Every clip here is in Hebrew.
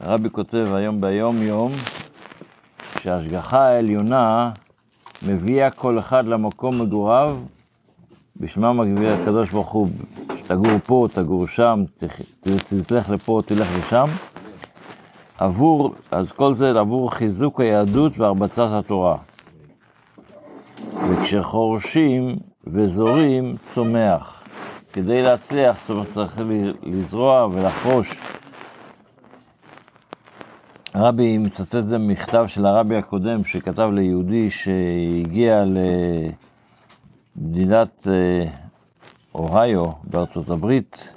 הרבי כותב היום ביום יום שההשגחה העליונה מביאה כל אחד למקום מגוריו בשמה מגביר הקדוש ברוך הוא, תגור פה, תגור שם, תלך לפה, תלך לשם. עבור, אז כל זה עבור חיזוק היהדות והרבצת התורה. וכשחורשים וזורים, צומח. כדי להצליח צריך לזרוע ולחרוש. הרבי מצטט את זה ממכתב של הרבי הקודם שכתב ליהודי שהגיע למדינת אה, אוהיו בארצות הברית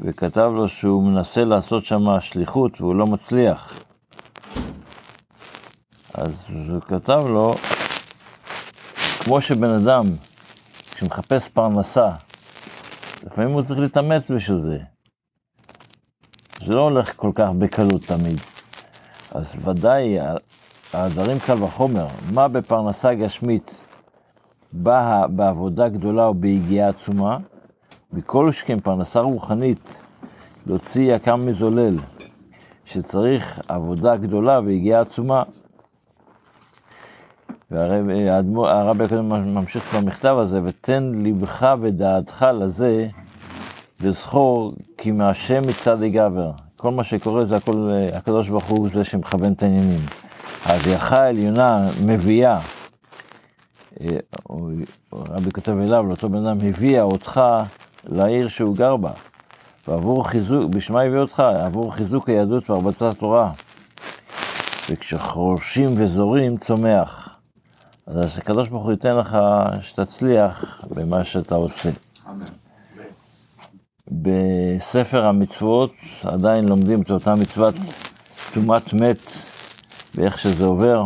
וכתב לו שהוא מנסה לעשות שם שליחות והוא לא מצליח. אז הוא כתב לו, כמו שבן אדם, כשמחפש פרנסה, לפעמים הוא צריך להתאמץ בשביל זה. זה לא הולך כל כך בקלות תמיד. אז ודאי, הדברים קל וחומר, מה בפרנסה גשמית באה בעבודה גדולה או ביגיעה עצומה, מכל שכן פרנסה רוחנית, להוציא יקר מזולל, שצריך עבודה גדולה ויגיעה עצומה. והרבי הקודם ממשיך במכתב הזה, ותן לבך ודעתך לזה, וזכור כי מהשם מצד יגבר. כל מה שקורה זה הכל, הקדוש ברוך הוא זה שמכוון את העניינים. ההדייכה העליונה מביאה, אה, רבי כותב אליו, לאותו בן אדם, הביאה אותך לעיר שהוא גר בה. ועבור חיזוק, בשמה הביא אותך? עבור חיזוק היהדות והרבצת התורה. וכשחורשים וזורים, צומח. אז הקדוש ברוך הוא ייתן לך שתצליח במה שאתה עושה. בספר המצוות עדיין לומדים את אותה מצוות טומאת מת ואיך שזה עובר.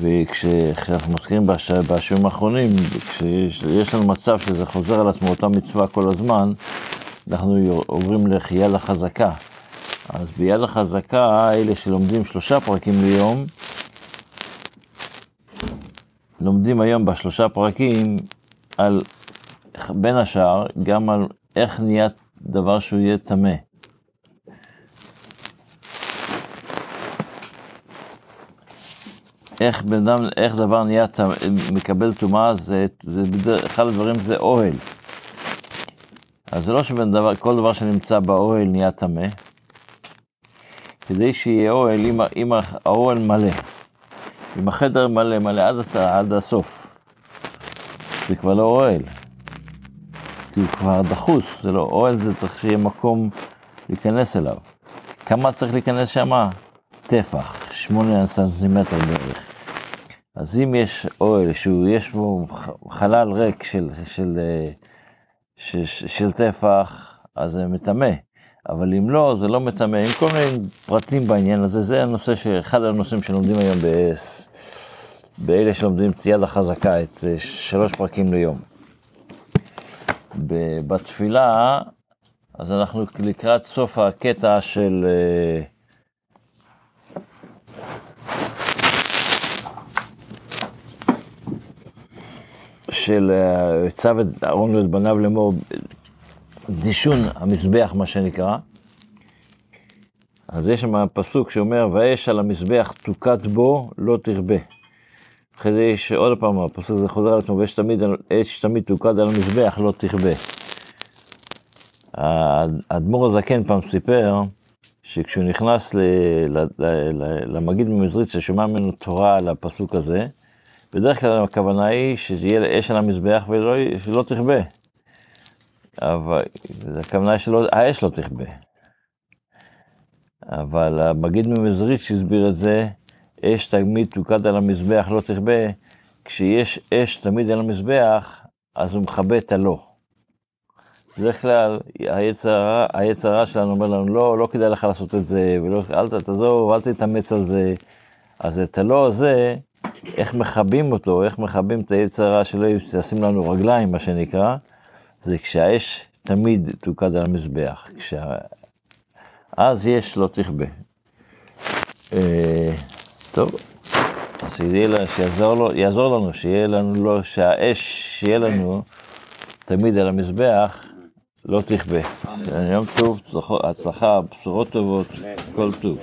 וכשאנחנו מזכירים בשיעורים האחרונים, כשיש לנו מצב שזה חוזר על עצמו אותה מצווה כל הזמן, אנחנו עוברים לחייה לחזקה. אז ביד החזקה, אלה שלומדים שלושה פרקים ליום, לומדים היום בשלושה פרקים על בין השאר, גם על איך נהיה דבר שהוא יהיה טמא. איך בן אדם, איך דבר נהיה, מקבל טומאה, זה, זה אחד הדברים זה אוהל. אז זה לא שבן דבר, כל דבר שנמצא באוהל נהיה טמא. כדי שיהיה אוהל, אם, אם האוהל מלא, אם החדר מלא, מלא עד, עד הסוף, זה כבר לא אוהל. כי הוא כבר דחוס, זה לא אוהל, זה צריך שיהיה מקום להיכנס אליו. כמה צריך להיכנס שם? טפח, שמונה סנטימטר בערך. אז אם יש אוהל שיש בו חלל ריק של, של, של, של, של טפח, אז זה מטמא. אבל אם לא, זה לא מטמא. עם כל מיני פרטים בעניין הזה, זה הנושא, אחד הנושאים שלומדים היום באלה שלומדים את יד החזקה, את אה, שלוש פרקים ליום. בתפילה, אז אנחנו לקראת סוף הקטע של... אה, של אה, צו את אהרון ואת בניו לאמור, דישון המזבח, מה שנקרא. אז יש שם פסוק שאומר, ואש על המזבח תוקד בו, לא תרבה. אחרי זה יש עוד פעם, הפסוק הזה חוזר על עצמו, ויש תמיד, אש תמיד תוקד על המזבח, לא תכבה. האדמו"ר הזקן פעם סיפר, שכשהוא נכנס ל, ל, ל, ל, למגיד ממזריץ' ששומע ממנו תורה על הפסוק הזה, בדרך כלל הכוונה היא שיהיה אש על המזבח ולא תכבה. אבל הכוונה היא שהאש לא תכבה. אבל המגיד ממזריץ' הסביר את זה, אש תמיד תוקד על המזבח, לא תכבה, כשיש אש תמיד על המזבח, אז הוא מכבה את הלא. בדרך כלל, היצר הרע שלנו אומר לנו, לא, לא כדאי לך לעשות את זה, ולא, אל תעזוב, אל תתאמץ על זה. אז את הלא הזה, איך מכבים אותו, איך מכבים את היצר הרע שלא ישים לנו רגליים, מה שנקרא, זה כשהאש תמיד תוקד על המזבח. כשה... אז יש לא תכבה. טוב, אז שיהיה, שיעזור לו, יעזור לנו, שיהיה לנו, לא, שהאש שיהיה לנו תמיד על המזבח, לא תכבה. יום טוב, הצלחה, בשורות טובות, כל טוב.